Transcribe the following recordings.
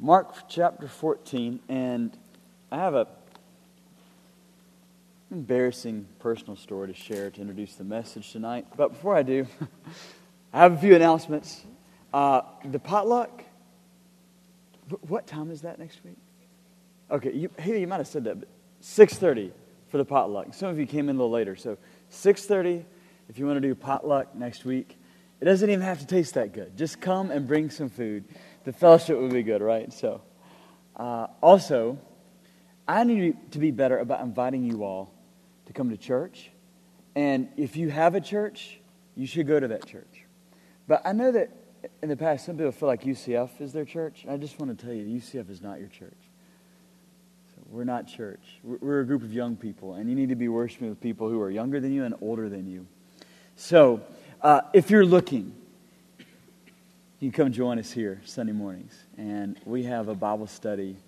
Mark chapter 14, and I have a embarrassing personal story to share to introduce the message tonight. But before I do, I have a few announcements. Uh, the potluck, what time is that next week? Okay, you, hey, you might have said that, but 6.30 for the potluck. Some of you came in a little later, so 6.30 if you want to do potluck next week. It doesn't even have to taste that good. Just come and bring some food. The fellowship would be good, right? So, uh, also, I need to be better about inviting you all to come to church. And if you have a church, you should go to that church. But I know that in the past, some people feel like UCF is their church. I just want to tell you, UCF is not your church. So we're not church. We're a group of young people, and you need to be worshiping with people who are younger than you and older than you. So, uh, if you're looking, you come join us here Sunday mornings. And we have a Bible study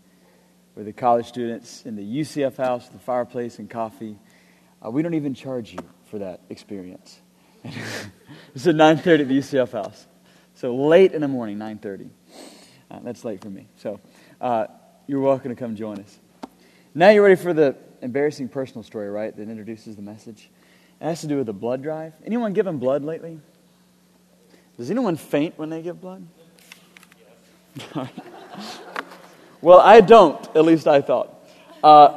with the college students in the UCF house, the fireplace, and coffee. Uh, we don't even charge you for that experience. it's at 9.30 at the UCF house. So late in the morning, 9.30. Uh, that's late for me. So uh, you're welcome to come join us. Now you're ready for the embarrassing personal story, right, that introduces the message. It has to do with the blood drive. Anyone given blood lately? Does anyone faint when they give blood? well, I don't, at least I thought. Uh,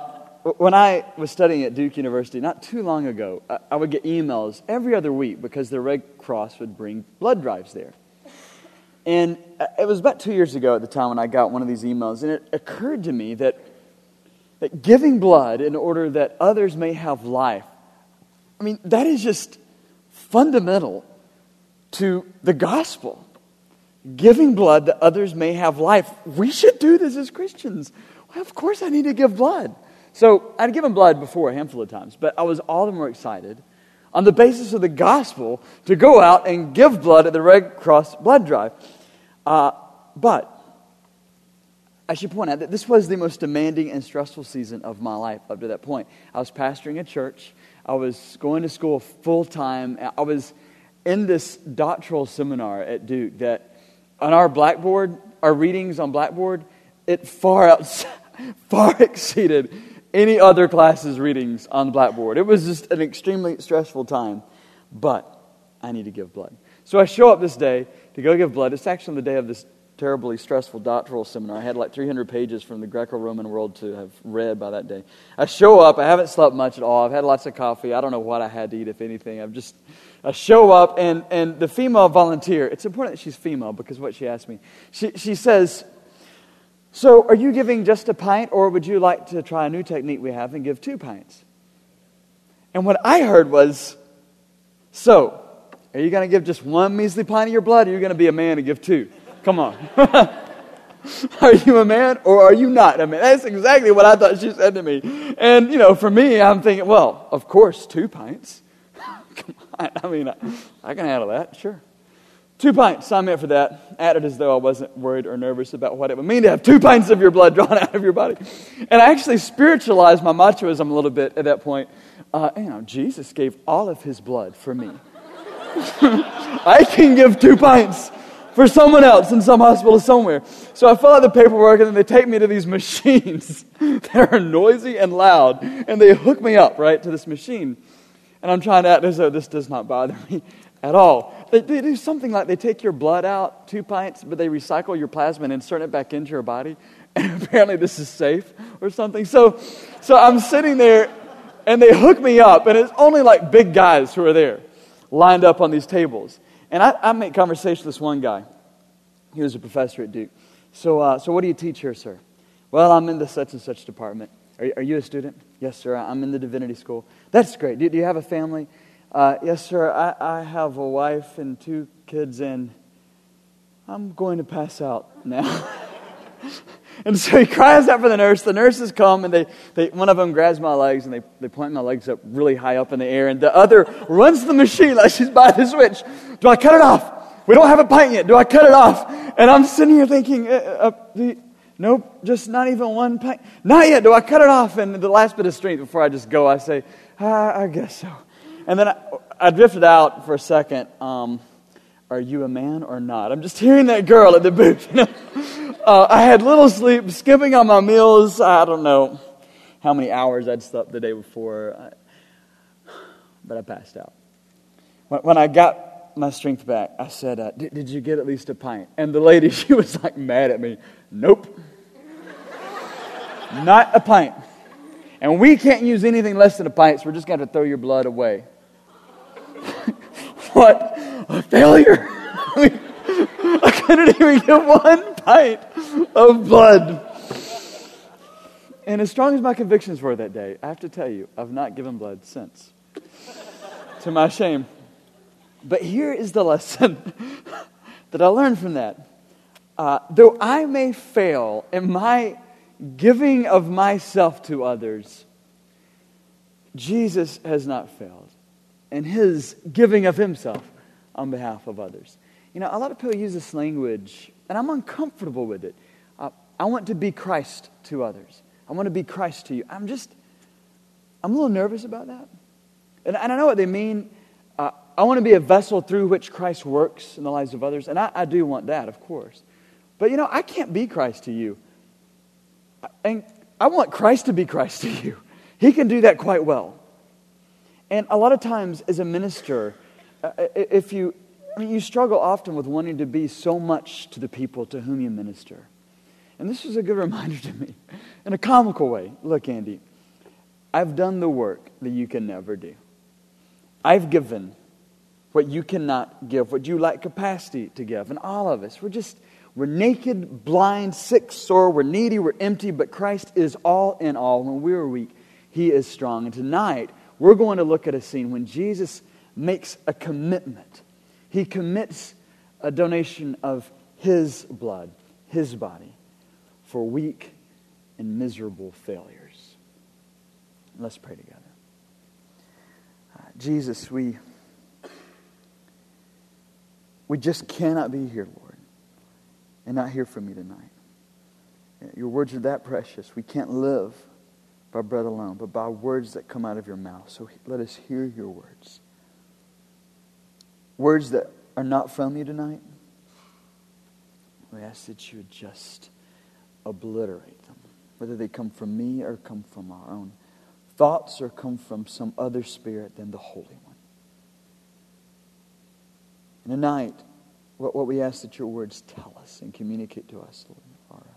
when I was studying at Duke University not too long ago, I would get emails every other week because the Red Cross would bring blood drives there. And uh, it was about two years ago at the time when I got one of these emails, and it occurred to me that, that giving blood in order that others may have life, I mean, that is just fundamental to the gospel. Giving blood that others may have life. We should do this as Christians. Well, of course, I need to give blood. So I'd given blood before a handful of times, but I was all the more excited on the basis of the gospel to go out and give blood at the Red Cross blood drive. Uh, but I should point out that this was the most demanding and stressful season of my life up to that point. I was pastoring a church, I was going to school full time, I was in this doctoral seminar at Duke that on our blackboard, our readings on blackboard, it far out, far exceeded any other class's readings on blackboard. It was just an extremely stressful time, but I need to give blood. So I show up this day to go give blood. It's actually on the day of this terribly stressful doctoral seminar. I had like 300 pages from the Greco Roman world to have read by that day. I show up. I haven't slept much at all. I've had lots of coffee. I don't know what I had to eat, if anything. I've just, I show up, and, and the female volunteer, it's important that she's female because what she asked me, she, she says, So are you giving just a pint, or would you like to try a new technique we have and give two pints? And what I heard was, So, are you going to give just one measly pint of your blood, or are you going to be a man and give two? Come on. are you a man or are you not a man? That's exactly what I thought she said to me. And, you know, for me, I'm thinking, well, of course, two pints. Come on. I mean, I, I, can handle that, sure. Two pints, sign me up for that. Acted as though I wasn't worried or nervous about what it would mean to have two pints of your blood drawn out of your body. And I actually spiritualized my machoism a little bit at that point. Uh, you know, Jesus gave all of his blood for me. I can give two pints for someone else in some hospital somewhere. So I fill out the paperwork, and then they take me to these machines that are noisy and loud, and they hook me up, right, to this machine. And I'm trying to act as though this does not bother me at all. They, they do something like they take your blood out, two pints, but they recycle your plasma and insert it back into your body. And apparently this is safe or something. So, so I'm sitting there, and they hook me up, and it's only like big guys who are there lined up on these tables. And I, I make conversation with this one guy. He was a professor at Duke. So, uh, so what do you teach here, sir? Well, I'm in the such and such department. Are, are you a student? Yes, sir. I'm in the divinity school. That's great. Do, do you have a family? Uh, yes, sir. I, I have a wife and two kids, and I'm going to pass out now. and so he cries out for the nurse. The nurses come, and they, they, one of them grabs my legs, and they, they point my legs up really high up in the air. And the other runs the machine like she's by the switch. Do I cut it off? We don't have a pint yet. Do I cut it off? And I'm sitting here thinking, uh, uh, the, nope, just not even one pint. Not yet. Do I cut it off? And the last bit of strength before I just go, I say, I guess so. And then I, I drifted out for a second. Um, Are you a man or not? I'm just hearing that girl at the booth. You know? uh, I had little sleep, skipping on my meals. I don't know how many hours I'd slept the day before, but I passed out. When, I got my strength back, I said, uh, did, you get at least a pint? And the lady, she was like mad at me. Nope. Not a pint. And we can't use anything less than a pint, so we're just going to throw your blood away. what failure! I couldn't even get one pint of blood. And as strong as my convictions were that day, I have to tell you, I've not given blood since. to my shame. But here is the lesson that I learned from that. Uh, though I may fail in my giving of myself to others, Jesus has not failed in his giving of himself on behalf of others. You know, a lot of people use this language, and I'm uncomfortable with it. Uh, I want to be Christ to others. I want to be Christ to you. I'm just, I'm a little nervous about that. And, and I know what they mean. Uh, I want to be a vessel through which Christ works in the lives of others. And I, I do want that, of course. But, you know, I can't be Christ to you. And I want Christ to be Christ to you. He can do that quite well. And a lot of times, as a minister, Uh, if you, you struggle often with wanting to be so much to the people to whom you minister. And this was a good reminder to me in a comical way. Look, Andy, I've done the work that you can never do. I've given what you cannot give, what you lack capacity to give. And all of us, we're just, we're naked, blind, sick, sore, we're needy, we're empty, but Christ is all in all. When we're weak, He is strong. And tonight, we're going to look at a scene when Jesus makes a commitment. He commits a donation of His blood, His body, for weak and miserable failures. Let's pray together. Uh, Jesus, we, we just cannot be here, Lord, and not hear from you tonight. Your words are that precious. We can't live by bread alone, but by words that come out of your mouth. So let us hear your words. Words that are not from you tonight. We ask that you would just obliterate them, whether they come from me or come from our own thoughts or come from some other spirit than the Holy One. And tonight, what, what we ask that your words tell us and communicate to us, Lord, are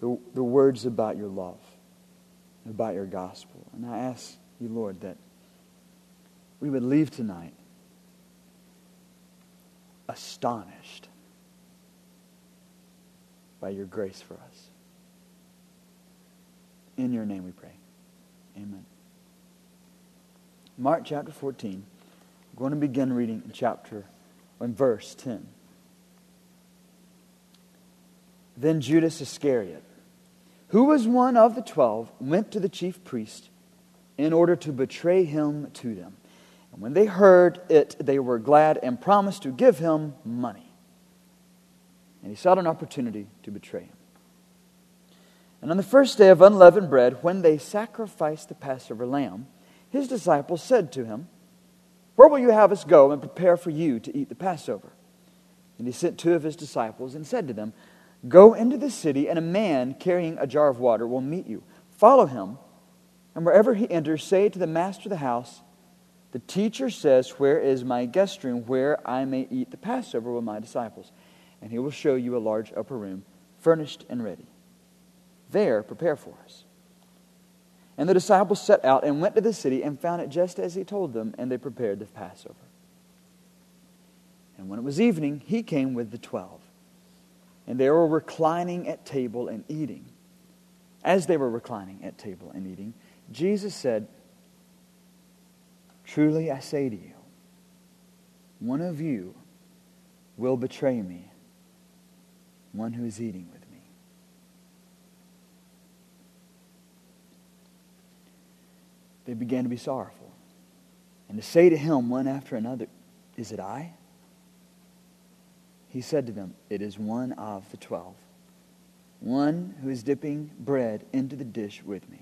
the, the words about your love, about your gospel. And I ask you, Lord, that we would leave tonight astonished by your grace for us. In your name we pray. Amen. Mark chapter 14. We're going to begin reading in chapter, in verse 10. Then Judas Iscariot, who was one of the twelve, went to the chief priest in order to betray him to them. And when they heard it, they were glad and promised to give him money and he sought an opportunity to betray him. And on the first day of unleavened bread, when they sacrificed the Passover lamb, his disciples said to him, Where will you have us go and prepare for you to eat the Passover? And he sent two of his disciples and said to them, Go into the city, and a man carrying a jar of water will meet you. Follow him, and wherever he enters, say to the master of the house, The teacher says, Where is my guest room where I may eat the Passover with my disciples? and he will show you a large upper room, furnished and ready. There, prepare for us. And the disciples set out and went to the city and found it just as he told them, and they prepared the Passover. And when it was evening, he came with the twelve. And they were reclining at table and eating. As they were reclining at table and eating, Jesus said, Truly I say to you, one of you will betray me one who is eating with me. They began to be sorrowful and to say to him one after another, Is it I? He said to them, It is one of the twelve, one who is dipping bread into the dish with me.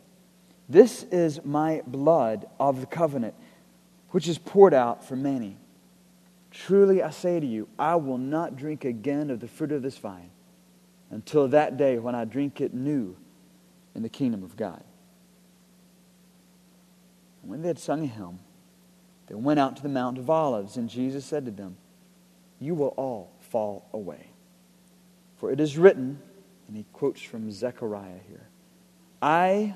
This is my blood of the covenant, which is poured out for many. Truly I say to you, I will not drink again of the fruit of this vine until that day when I drink it new in the kingdom of God. When they had sung a hymn, they went out to the Mount of Olives, and Jesus said to them, You will all fall away. For it is written, and he quotes from Zechariah here I,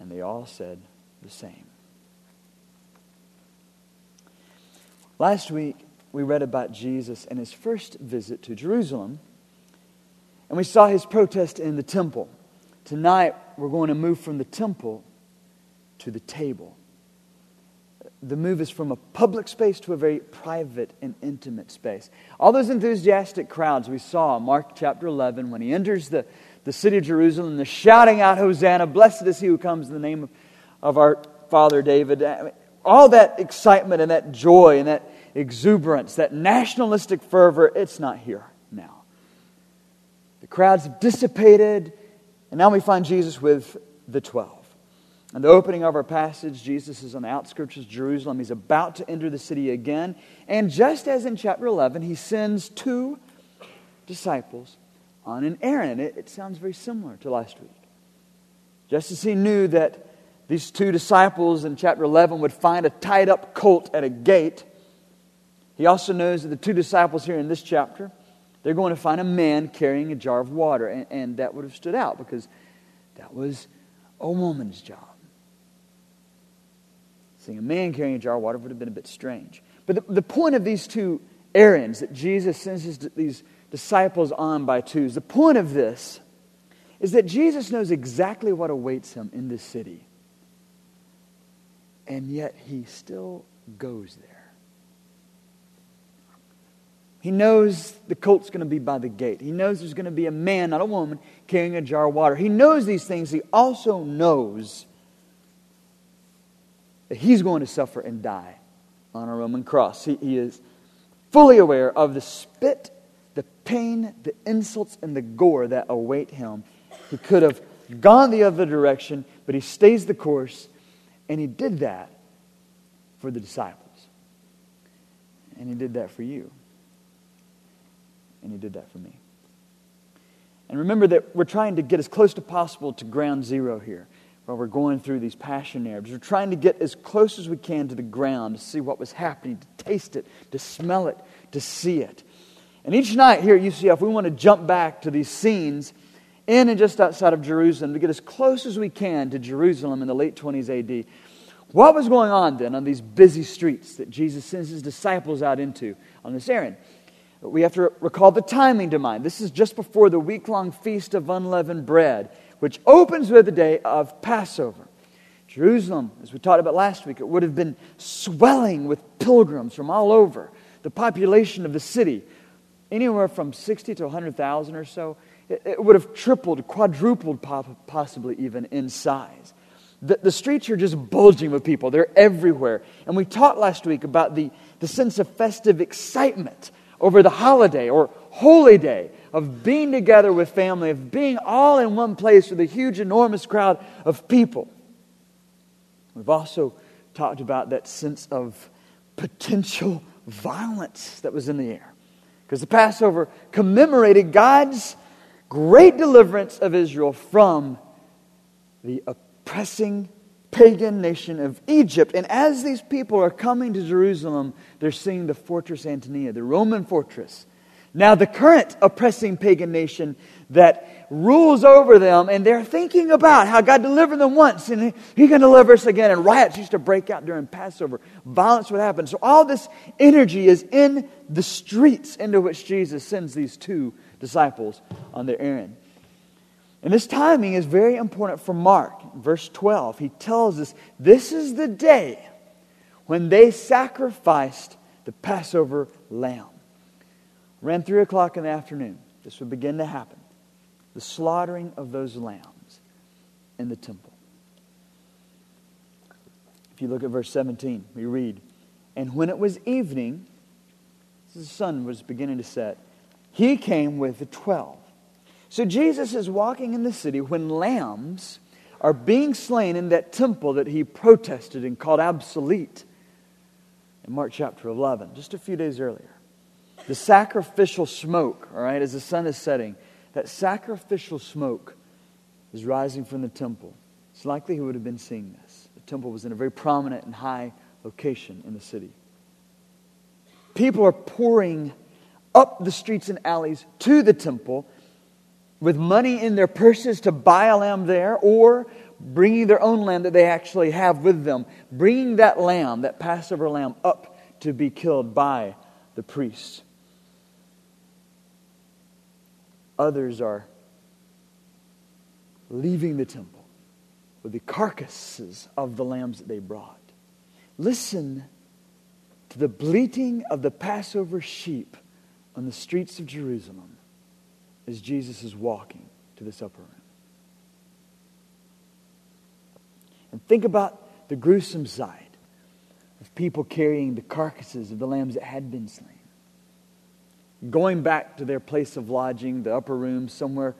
And they all said the same. Last week, we read about Jesus and his first visit to Jerusalem, and we saw his protest in the temple. Tonight, we're going to move from the temple to the table. The move is from a public space to a very private and intimate space. All those enthusiastic crowds we saw Mark chapter 11 when he enters the, the city of Jerusalem, they're shouting out, Hosanna, blessed is he who comes in the name of, of our father David. All that excitement and that joy and that exuberance, that nationalistic fervor, it's not here now. The crowds have dissipated, and now we find Jesus with the twelve. In the opening of our passage, Jesus is on the outskirts of Jerusalem. He's about to enter the city again. And just as in chapter 11, he sends two disciples on an errand. It, it sounds very similar to last week. Just as he knew that these two disciples in chapter 11 would find a tied up colt at a gate, he also knows that the two disciples here in this chapter, they're going to find a man carrying a jar of water. And, and that would have stood out because that was a woman's job. Seeing a man carrying a jar of water would have been a bit strange. But the, the point of these two errands that Jesus sends his, these disciples on by twos, the point of this is that Jesus knows exactly what awaits him in this city. And yet he still goes there. He knows the colt's going to be by the gate. He knows there's going to be a man, not a woman, carrying a jar of water. He knows these things. He also knows that he's going to suffer and die on a Roman cross. He, he is fully aware of the spit, pain, the insults, and the gore that await him. He could have gone the other direction, but he stays the course, and he did that for the disciples. And he did that for you and He did that for me. And remember that we're trying to get as close to possible to ground zero here while we're going through these passion narratives. We're trying to get as close as we can to the ground to see what was happening, to taste it, to smell it, to see it. And each night here at UCF, we want to jump back to these scenes in and just outside of Jerusalem to get as close as we can to Jerusalem in the late 20s AD. What was going on then on these busy streets that Jesus sends his disciples out into on this errand? we have to recall the timing to mind. This is just before the week long feast of unleavened bread, which opens with the day of Passover. Jerusalem, as we talked about last week, it would have been swelling with pilgrims from all over. The population of the city, anywhere from 60 to 100,000 or so, it, it, would have tripled, quadrupled, possibly even in size. The, the streets are just bulging with people, they're everywhere. And we talked last week about the, the sense of festive excitement over the holiday or holy day of being together with family, of being all in one place with a huge, enormous crowd of people. We've also talked about that sense of potential violence that was in the air. Because the Passover commemorated God's great deliverance of Israel from the oppressing pagan nation of Egypt. And as these people are coming to Jerusalem, they're seeing the fortress Antonia, the Roman fortress. Now, the current oppressing pagan nation that rules over them, and they're thinking about how God delivered them once and He can deliver us again. And riots used to break out during Passover, violence would happen. So, all this energy is in the streets into which Jesus sends these two disciples on their errand. And this timing is very important for Mark. Verse 12, he tells us this is the day when they sacrificed the Passover lamb. Around 3 o'clock in the afternoon, this would begin to happen. The slaughtering of those lambs in the temple. If you look at verse 17, we read, And when it was evening, the sun was beginning to set, he came with the twelve. So Jesus is walking in the city when lambs are being slain in that temple that he protested and called obsolete in Mark chapter 11, just a few days earlier. The sacrificial smoke, all right, as the sun is setting, that sacrificial smoke is rising from the temple. It's likely he would have been seeing this. The temple was in a very prominent and high location in the city. People are pouring up the streets and alleys to the temple with money in their purses to buy a lamb there or bringing their own lamb that they actually have with them, bringing that lamb, that Passover lamb, up to be killed by the priest. Others are leaving the temple with the carcasses of the lambs that they brought. Listen to the bleating of the Passover sheep on the streets of Jerusalem as Jesus is walking to this upper room. And think about the gruesome sight of people carrying the carcasses of the lambs that had been slain. Going back to their place of lodging, the upper room, somewhere,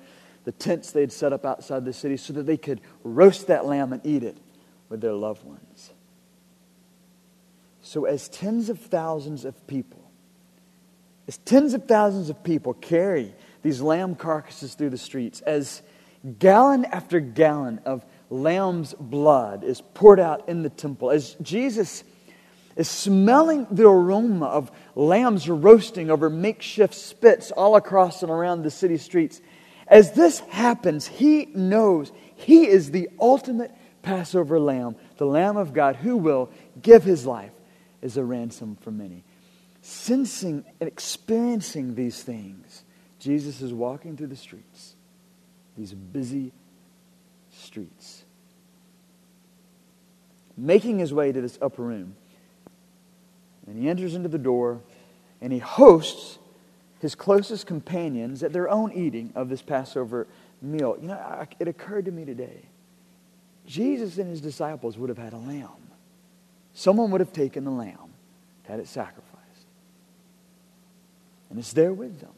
the tents they had set up outside the city so that they could roast that lamb and eat it with their loved ones. So, as tens of thousands of people, as tens of thousands of people carry these lamb carcasses through the streets, as gallon after gallon of lamb's blood is poured out in the temple, as Jesus is smelling the aroma of lambs roasting over makeshift spits all across and around the city streets, as this happens, he knows he is the ultimate Passover lamb, the Lamb of God who will give his life as a ransom for many. Sensing and experiencing these things, Jesus is walking through the streets, these busy streets, making his way to this upper room. And he enters into the door and he hosts his closest companions at their own eating of this Passover meal. You know, it occurred to me today Jesus and his disciples would have had a lamb. Someone would have taken the lamb, had it sacrificed. And it's there with them.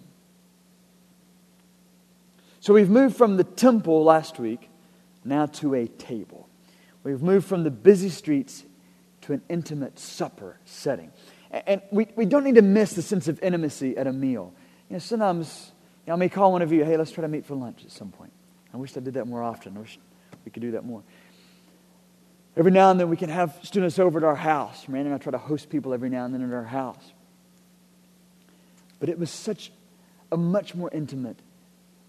So we've moved from the temple last week now to a table. We've moved from the busy streets to an intimate supper setting. And we, we don't need to miss the sense of intimacy at a meal. You know, sometimes you know, I may call one of you, hey, let's try to meet for lunch at some point. I wish I did that more often. I wish we could do that more. Every now and then we can have students over at our house. Randy and I try to host people every now and then at our house. But it was such a much more intimate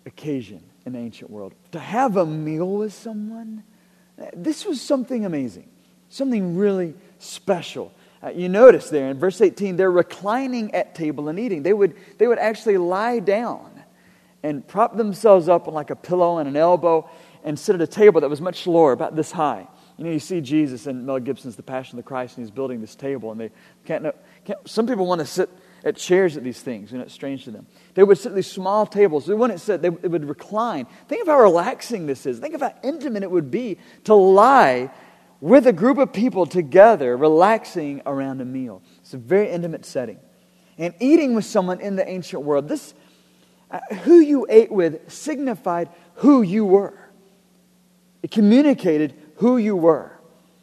occasion in the ancient world. To have a meal with someone, this was something amazing, something really special. Uh, you notice there in verse 18, they're reclining at table and eating. They would, they would actually lie down and prop themselves up on like a pillow and an elbow and sit at a table that was much lower, about this high. You know, you see Jesus in Mel Gibson's The Passion of the Christ, and he's building this table, and they can't, can't some people want to sit at chairs at these things. You know, it's strange to them. They would sit at these small tables. They wouldn't sit, they, they would recline. Think of how relaxing this is. Think of how intimate it would be to lie with a group of people together, relaxing around a meal. It's a very intimate setting. And eating with someone in the ancient world, this, uh, who you ate with signified who you were. It communicated who you were.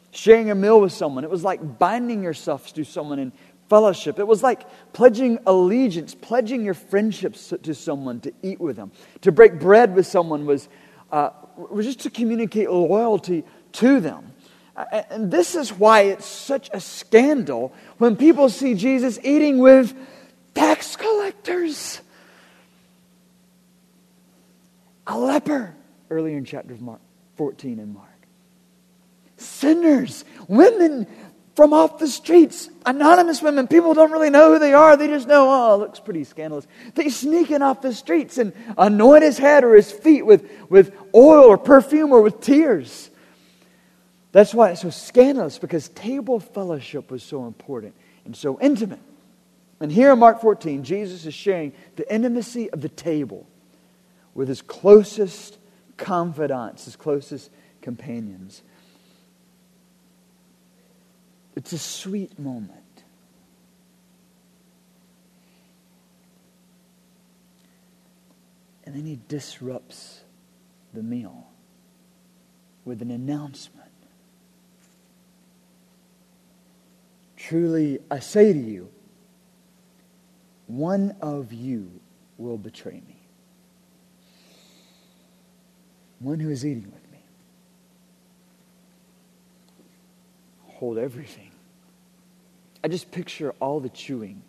Sharing a meal with someone, it was like binding yourself to someone in fellowship. It was like pledging allegiance, pledging your friendships to someone to eat with them. To break bread with someone was, uh, was just to communicate loyalty to them. Uh, and this is why it's such a scandal when people see Jesus eating with tax collectors. A leper, earlier in chapter Mark 14 in Mark. Sinners, women from off the streets, anonymous women. People don't really know who they are. They just know, oh, it looks pretty scandalous. They sneak in off the streets and anoint his head or his feet with, with oil or perfume or with tears. That's why it's so scandalous because table fellowship was so important and so intimate. And here in Mark 14, Jesus is sharing the intimacy of the table with his closest confidants, his closest companions. It's a sweet moment. And then he disrupts the meal with an announcement. Truly, I say to you, one of you will betray me. One who is eating with me. Hold everything. I just picture all the chewing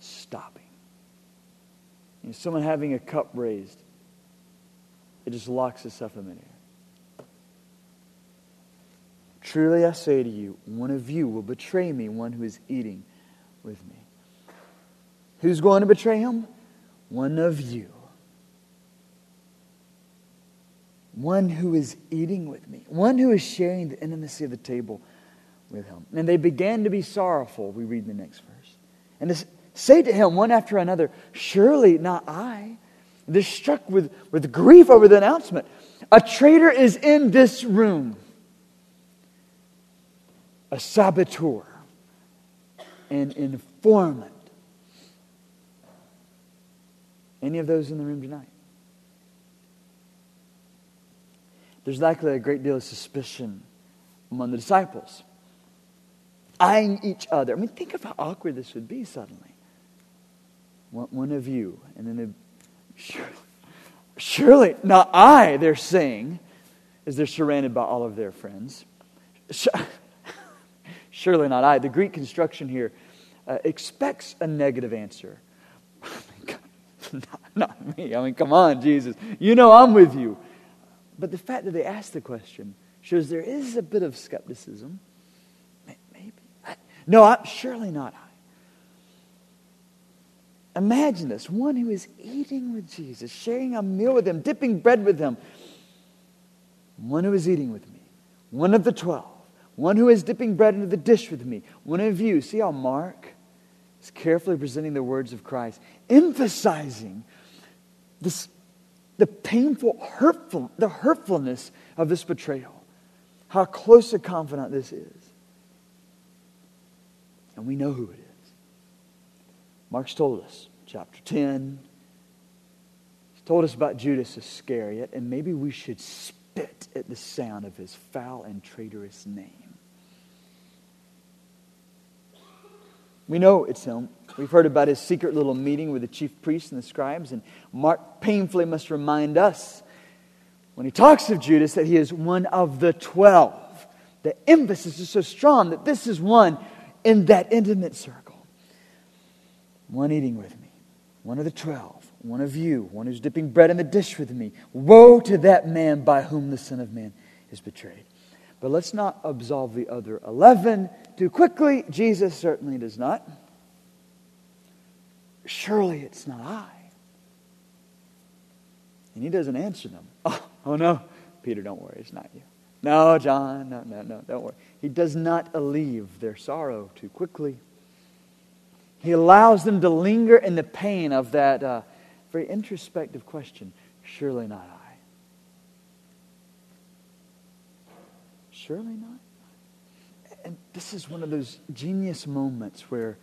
stopping. You know, someone having a cup raised, it just locks itself in midair. Truly I say to you, one of you will betray me, one who is eating with me. Who's going to betray him? One of you. One who is eating with me, one who is sharing the intimacy of the table with him. And they began to be sorrowful, we read in the next verse. And say to him one after another, Surely not I. They're struck with, with grief over the announcement. A traitor is in this room a saboteur, an informant. Any of those in the room tonight? There's likely a great deal of suspicion among the disciples, eyeing each other. I mean, think of how awkward this would be suddenly. One, of you, and then surely, surely, not I, they're saying, as they're surrounded by all of their friends. Surely not I. The Greek construction here uh, expects a negative answer. not, not me. I mean, come on, Jesus. You know I'm with you. But the fact that they asked the question shows there is a bit of skepticism. Maybe. I, no, I'm surely not I. Imagine this one who is eating with Jesus, sharing a meal with him, dipping bread with him. One who is eating with me, one of the twelve one who is dipping bread into the dish with me. One of you. See how Mark is carefully presenting the words of Christ, emphasizing this, the painful, hurtful, the hurtfulness of this betrayal. How close a confidant this is. And we know who it is. Mark's told us, chapter 10. He's told us about Judas Iscariot, and maybe we should spit at the sound of his foul and traitorous name. We know it's him. We've heard about his secret little meeting with the chief priests and the scribes, and Mark painfully must remind us when he talks of Judas that he is one of the twelve. The emphasis is so strong that this is one in that intimate circle. One eating with me, one of the twelve, one of you, one who's dipping bread in the dish with me. Woe to that man by whom the Son of Man is betrayed. But let's not absolve the other 11 too quickly. Jesus certainly does not. Surely it's not I. And he doesn't answer them. Oh, oh no. Peter, don't worry, it's not you. No, John, no, no, no, don't worry. He does not alleviate their sorrow too quickly. He allows them to linger in the pain of that uh, very introspective question Surely not I. Surely not. And this is one of those genius moments where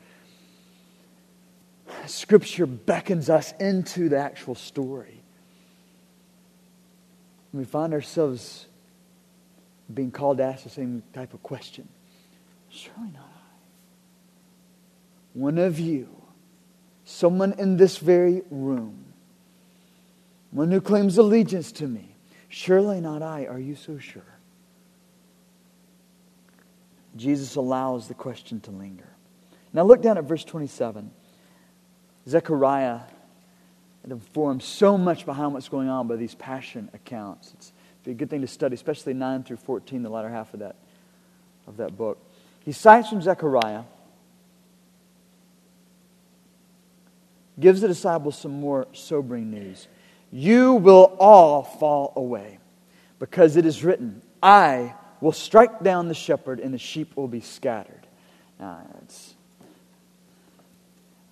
Scripture beckons us into the actual story. And we find ourselves being called to ask the same type of question. Surely not I. One of you, someone in this very room, one who claims allegiance to me, surely not I. Are you so sure? Jesus allows the question to linger. Now look down at verse 27. Zechariah informs so much behind what's going on by these passion accounts. It's a good thing to study, especially 9 through 14, the latter half of that, of that book. He cites from Zechariah, gives the disciples some more sobering news. You will all fall away, because it is written, I will strike down the shepherd, and the sheep will be scattered. Now, that's,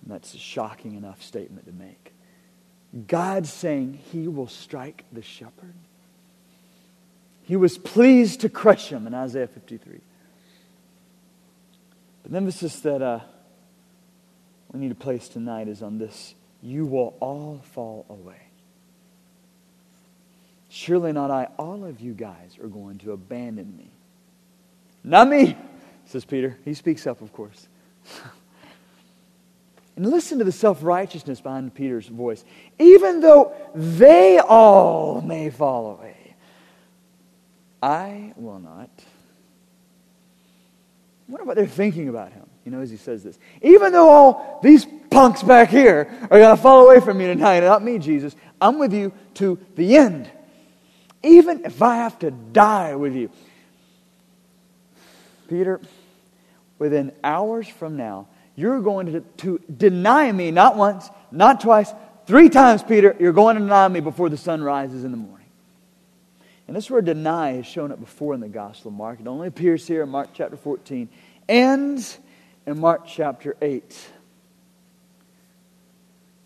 that's a shocking enough statement to make. God saying he will strike the shepherd? He was pleased to crush him in Isaiah 53. But the emphasis that uh, we need to place tonight is on this you will all fall away. Surely not I. All of you guys are going to abandon me. Not me, says Peter. He speaks up, of course. and listen to the self righteousness behind Peter's voice. Even though they all may fall away. I will not. I wonder what they're thinking about him, you know, as he says this. Even though all these punks back here are going to fall away from me tonight, not me, Jesus, I'm with you to the end. Even if I have to die with you. Peter, within hours from now, you're going to, to deny me not once, not twice, three times, Peter. You're going to deny me before the sun rises in the morning. And this word deny has shown up before in the Gospel of Mark. It only appears here in Mark chapter 14 and in Mark chapter 8.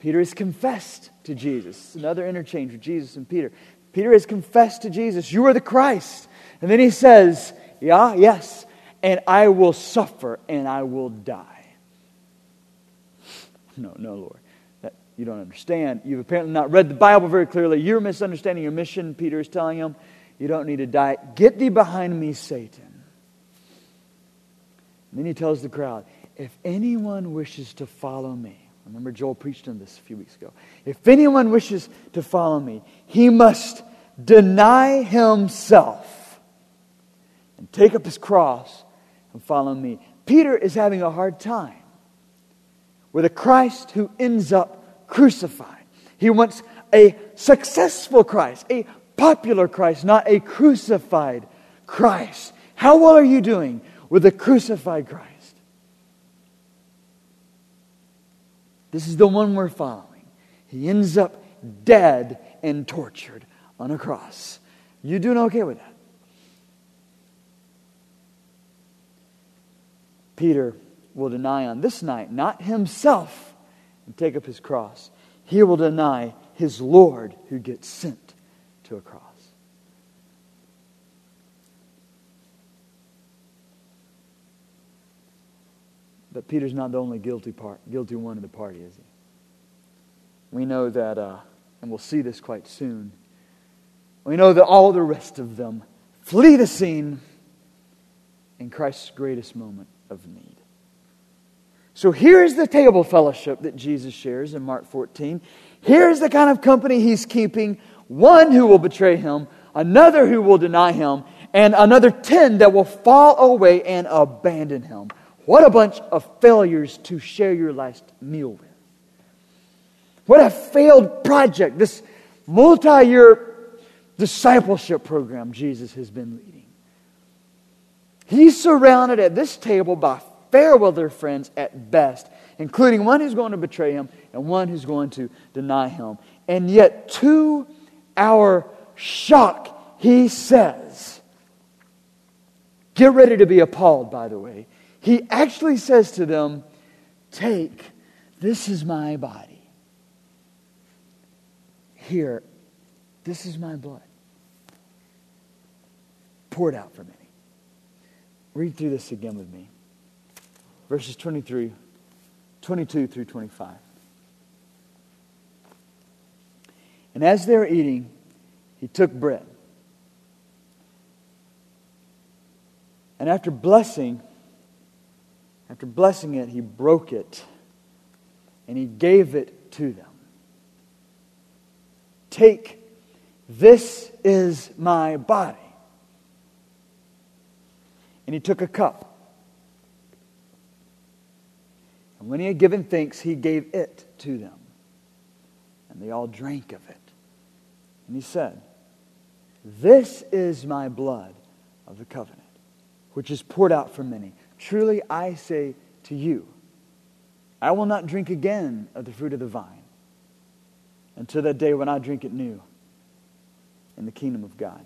Peter has confessed to Jesus. Another interchange with Jesus and Peter. Peter has confessed to Jesus, You are the Christ. And then he says, Yeah, yes, and I will suffer and I will die. No, no, Lord. That, you don't understand. You've apparently not read the Bible very clearly. You're misunderstanding your mission, Peter is telling him. You don't need to die. Get thee behind me, Satan. And then he tells the crowd, if anyone wishes to follow me, remember Joel preached on this a few weeks ago. If anyone wishes to follow me, he must deny himself and take up his cross and follow me. Peter is having a hard time with a Christ who ends up crucified. He wants a successful Christ, a popular Christ, not a crucified Christ. How well are you doing with a crucified Christ? This is the one we're following. He ends up dead and tortured on a cross. You doing okay with that? Peter will deny on this night, not himself, and take up his cross. He will deny his Lord who gets sent to a cross. But Peter's not the only guilty part, guilty one in the party, is he? We know that, uh, and we'll see this quite soon. We know that all the rest of them flee the scene in Christ's greatest moment of need. So here's the table fellowship that Jesus shares in Mark 14. Here's the kind of company he's keeping one who will betray him, another who will deny him, and another ten that will fall away and abandon him. What a bunch of failures to share your last meal with. What a failed project, this multi year discipleship program Jesus has been leading. He's surrounded at this table by fair weather friends at best, including one who's going to betray him and one who's going to deny him. And yet, to our shock, he says, Get ready to be appalled, by the way. He actually says to them, Take, this is my body. Here, this is my blood. Poured out for many. Read through this again with me. Verses 23, 22 through 25. And as they were eating, he took bread. And after blessing, after blessing it, he broke it and he gave it to them. Take, this is my body. And he took a cup. And when he had given thanks, he gave it to them. And they all drank of it. And he said, This is my blood of the covenant, which is poured out for many. Truly I say to you, I will not drink again of the fruit of the vine until that day when I drink it new in the kingdom of God.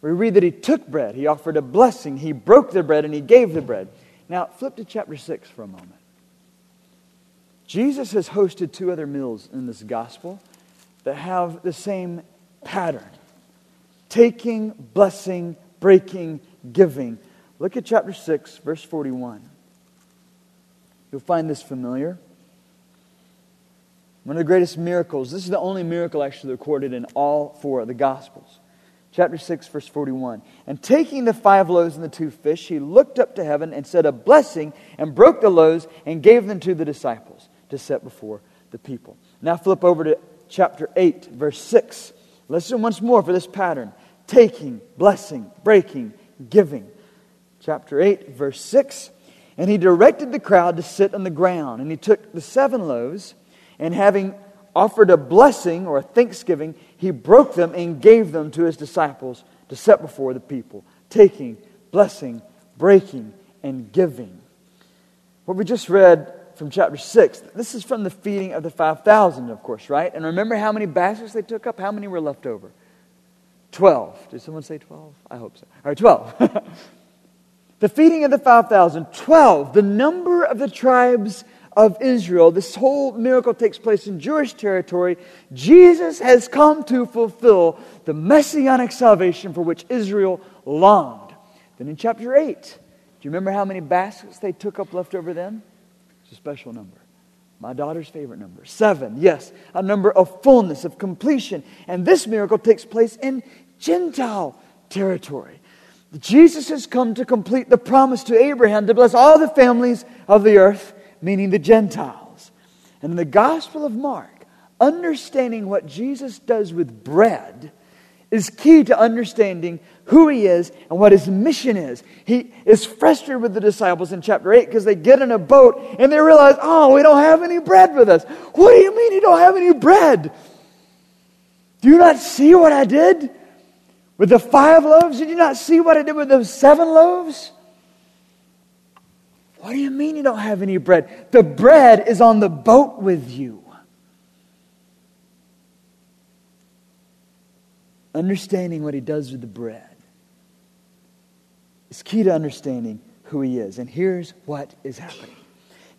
We read that he took bread, he offered a blessing, he broke the bread, and he gave the bread. Now, flip to chapter 6 for a moment. Jesus has hosted two other meals in this gospel that have the same pattern taking, blessing, breaking, giving. Look at chapter 6, verse 41. You'll find this familiar. One of the greatest miracles. This is the only miracle actually recorded in all four of the Gospels chapter 6, verse 41. And taking the five loaves and the two fish, he looked up to heaven and said a blessing and broke the loaves and gave them to the disciples to set before the people. Now flip over to chapter 8, verse 6. Listen once more for this pattern taking, blessing, breaking, giving. Chapter 8, verse 6. And he directed the crowd to sit on the ground. And he took the seven loaves, and having offered a blessing or a thanksgiving, he broke them and gave them to his disciples to set before the people, taking, blessing, breaking, and giving. What we just read from chapter 6, this is from the feeding of the 5,000, of course, right? And remember how many baskets they took up? How many were left over? 12. Did someone say 12? I hope so. All right, 12. the feeding of the 5,000, 12. The number of the tribes of Israel. This whole miracle takes place in Jewish territory. Jesus has come to fulfill the messianic salvation for which Israel longed. Then in chapter 8, do you remember how many baskets they took up left over then? It's a special number. My daughter's favorite number. Seven, yes, a number of fullness, of completion. And this miracle takes place in Gentile territory. Jesus has come to complete the promise to Abraham to bless all the families of the earth meaning the Gentiles. And in the Gospel of Mark, understanding what Jesus does with bread is key to understanding who he is and what his mission is. He is frustrated with the disciples in chapter 8 because they get in a boat and they realize, oh, we don't have any bread with us. What do you mean you don't have any bread? Do you not see what I did with the five loaves? Did you not see what I did with those seven loaves? What do you mean you don't have any bread? The bread is on the boat with you. Understanding what he does with the bread is key to understanding who he is. And here's what is happening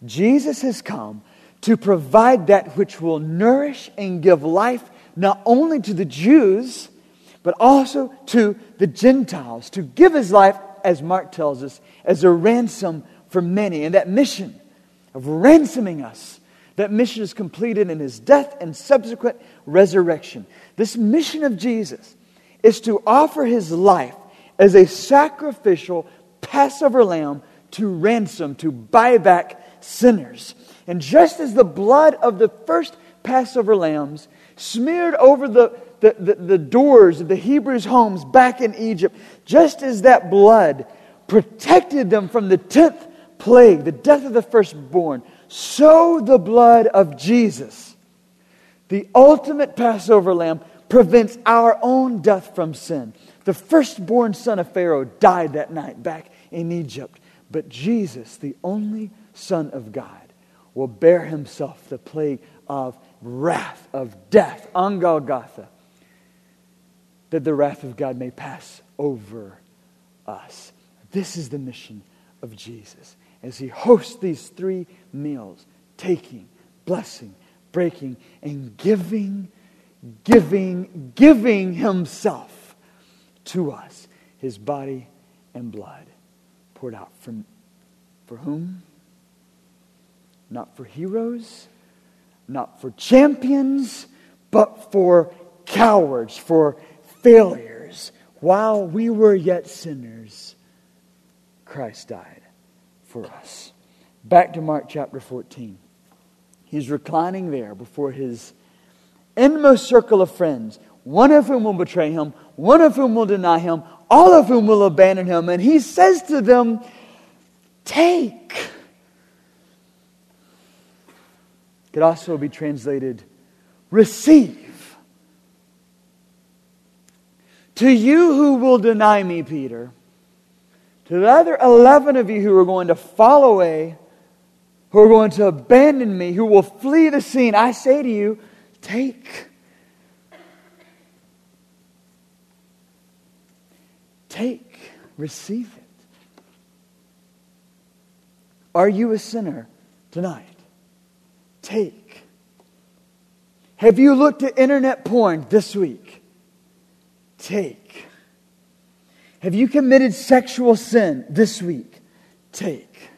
Jesus has come to provide that which will nourish and give life not only to the Jews, but also to the Gentiles, to give his life, as Mark tells us, as a ransom for many. And that mission of ransoming us, that mission is completed in his death and subsequent resurrection. This mission of Jesus is to offer his life as a sacrificial Passover lamb to ransom, to buy back sinners. And just as the blood of the first Passover lambs smeared over the, the, the, the, doors of the Hebrews' homes back in Egypt, just as that blood protected them from the tenth plague, the death of the firstborn, so the blood of Jesus, the ultimate Passover lamb, prevents our own death from sin. The firstborn son of Pharaoh died that night back in Egypt. But Jesus, the only Son of God, will bear himself the plague of wrath, of death on Golgotha, that the wrath of God may pass over us. This is the mission of Jesus as he hosts these three meals taking, blessing, breaking, and giving, giving, giving himself to us, his body and blood poured out from, for whom? Not for heroes, not for champions, but for cowards, for failures. While we were yet sinners, Christ died for us. Back to Mark chapter 14. He's reclining there before his inmost circle of friends, one of whom will betray him, one of whom will deny him, all of whom will abandon him. And he says to them, take. Could also be translated receive. To you who will deny me, Peter, to the other 11 of you who are going to fall away, who are going to abandon me, who will flee the scene, I say to you, take. Take, receive it. Are you a sinner tonight? Take. Have you looked at internet porn this week? Take. Have you committed sexual sin this week? Take.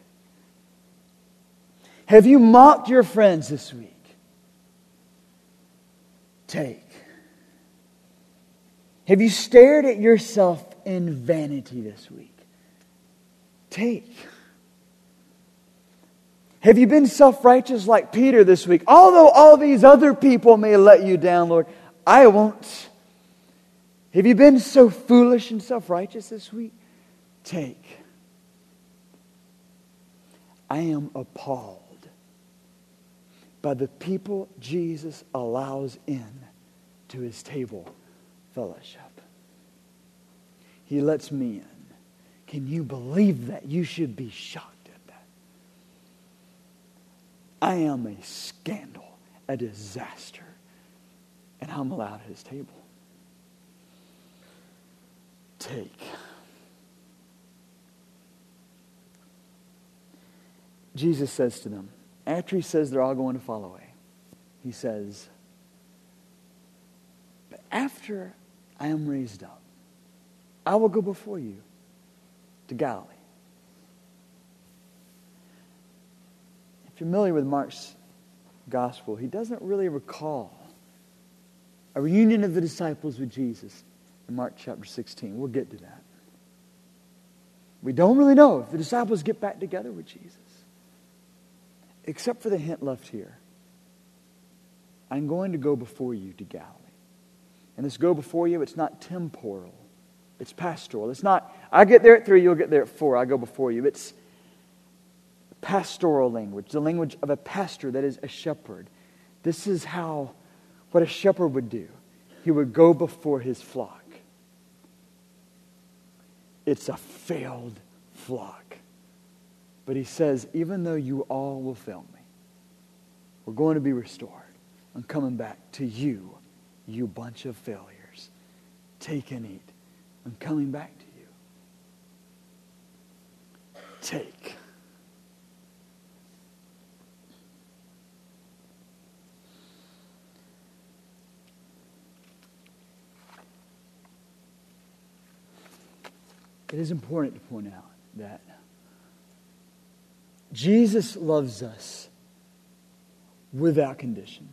Have you mocked your friends this week? Take. Have you stared at yourself in vanity this week? Take. Have you been self righteous like Peter this week? Although all these other people may let you down, Lord, I won't. Have you been so foolish and self righteous this week? Take. I am appalled by the people Jesus allows in to his table fellowship. He lets me in. Can you believe that? You should be shocked at that. I am a scandal, a disaster, and I'm allowed at his table. Take. Jesus says to them, after he says they're all going to fall away, he says, But after I am raised up, I will go before you to Galilee. If you're familiar with Mark's gospel, he doesn't really recall a reunion of the disciples with Jesus in Mark chapter 16. We'll get to that. We don't really know if the disciples get back together with Jesus, except for the hint left here. I'm going to go before you to Galilee. And this go before you, it's not temporal. It's pastoral. It's not, I get there at three, you'll get there at four, I go before you. It's pastoral language, the language of a pastor that is a shepherd. This is how, what a shepherd would do. He would go before his flock. It's a failed flock. But he says, even though you all will fail me, we're going to be restored. I'm coming back to you, you bunch of failures. Take and eat. I'm coming back to you. Take. It is important to point out that Jesus loves us without condition.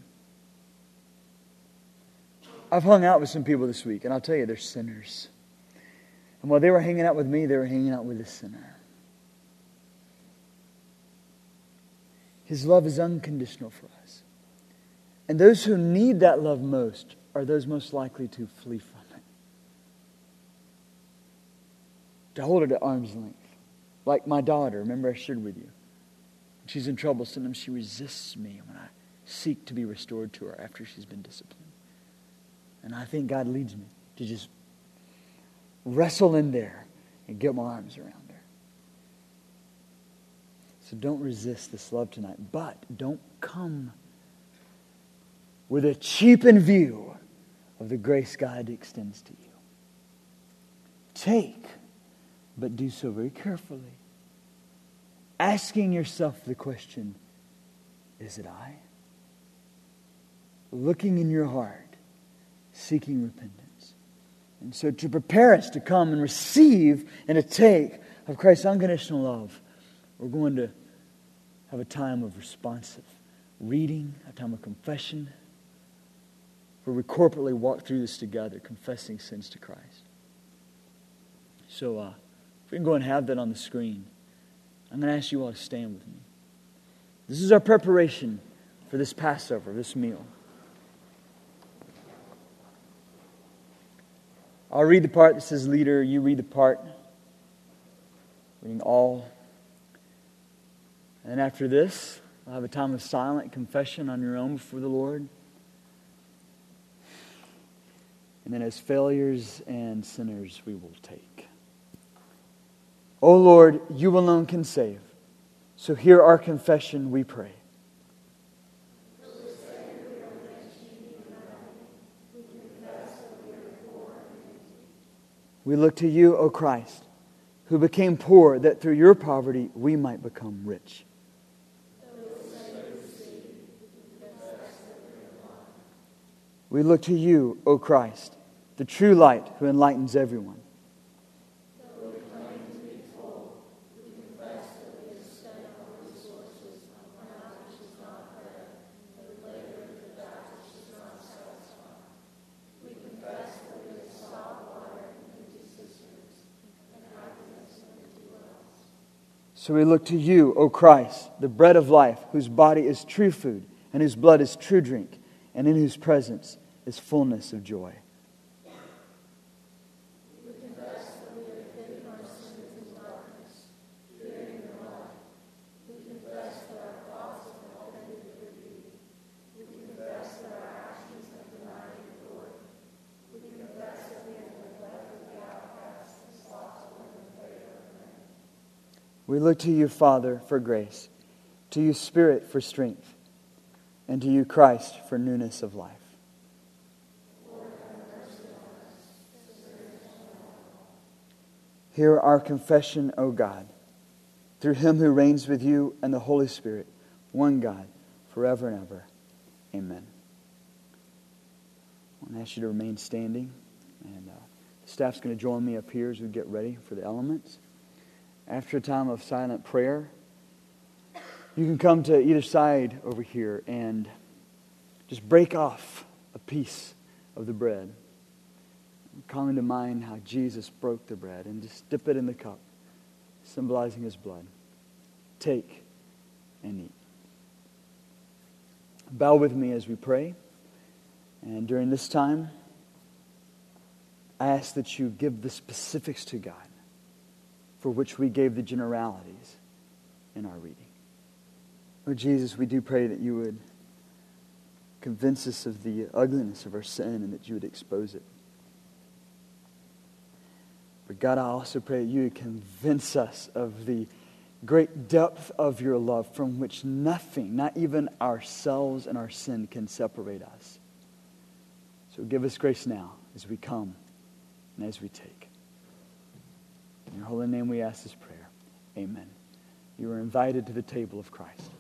I've hung out with some people this week, and I'll tell you, they're sinners. And while they were hanging out with me, they were hanging out with a sinner. His love is unconditional for us. And those who need that love most are those most likely to flee from it. To hold it at arm's length. Like my daughter, remember I shared with you. She's in trouble. Sometimes she resists me when I seek to be restored to her after she's been disciplined. And I think God leads me to just wrestle in there and get my arms around her. So don't resist this love tonight, but don't come with a cheapened view of the grace God extends to you. Take, but do so very carefully. Asking yourself the question Is it I? Looking in your heart, seeking repentance. And so, to prepare us to come and receive and to take of Christ's unconditional love, we're going to have a time of responsive reading, a time of confession, where we corporately walk through this together, confessing sins to Christ. So, uh, if we can go and have that on the screen, I'm going to ask you all to stand with me. This is our preparation for this Passover, this meal. I'll read the part that says leader. You read the part. Reading all. And after this, I'll have a time of silent confession on your own before the Lord. And then, as failures and sinners, we will take. O Lord, you alone can save. So hear our confession, we pray. We look to you, O Christ, who became poor that through your poverty we might become rich. We look to you, O Christ, the true light who enlightens everyone. So we look to you, O Christ, the bread of life, whose body is true food and whose blood is true drink, and in whose presence is fullness of joy. To you, Father, for grace, to you, Spirit, for strength, and to you, Christ, for newness of life. Hear our confession, O God, through him who reigns with you and the Holy Spirit, one God, forever and ever. Amen. I want to ask you to remain standing, and uh, the staff's going to join me up here as we get ready for the elements after a time of silent prayer, you can come to either side over here and just break off a piece of the bread. Calling to mind how Jesus broke the bread and just dip it in the cup, symbolizing his blood. Take and eat. Bow with me as we pray. And during this time, I ask that you give the specifics to God for which we gave the generalities in our reading. Lord Jesus, we do pray that you would convince us of the ugliness of our sin and that you would expose it. But God, I also pray that you would convince us of the great depth of your love from which nothing, not even ourselves and our sin, can separate us. So give us grace now as we come and as we take. In your holy name we ask this prayer. Amen. You are invited to the table of Christ.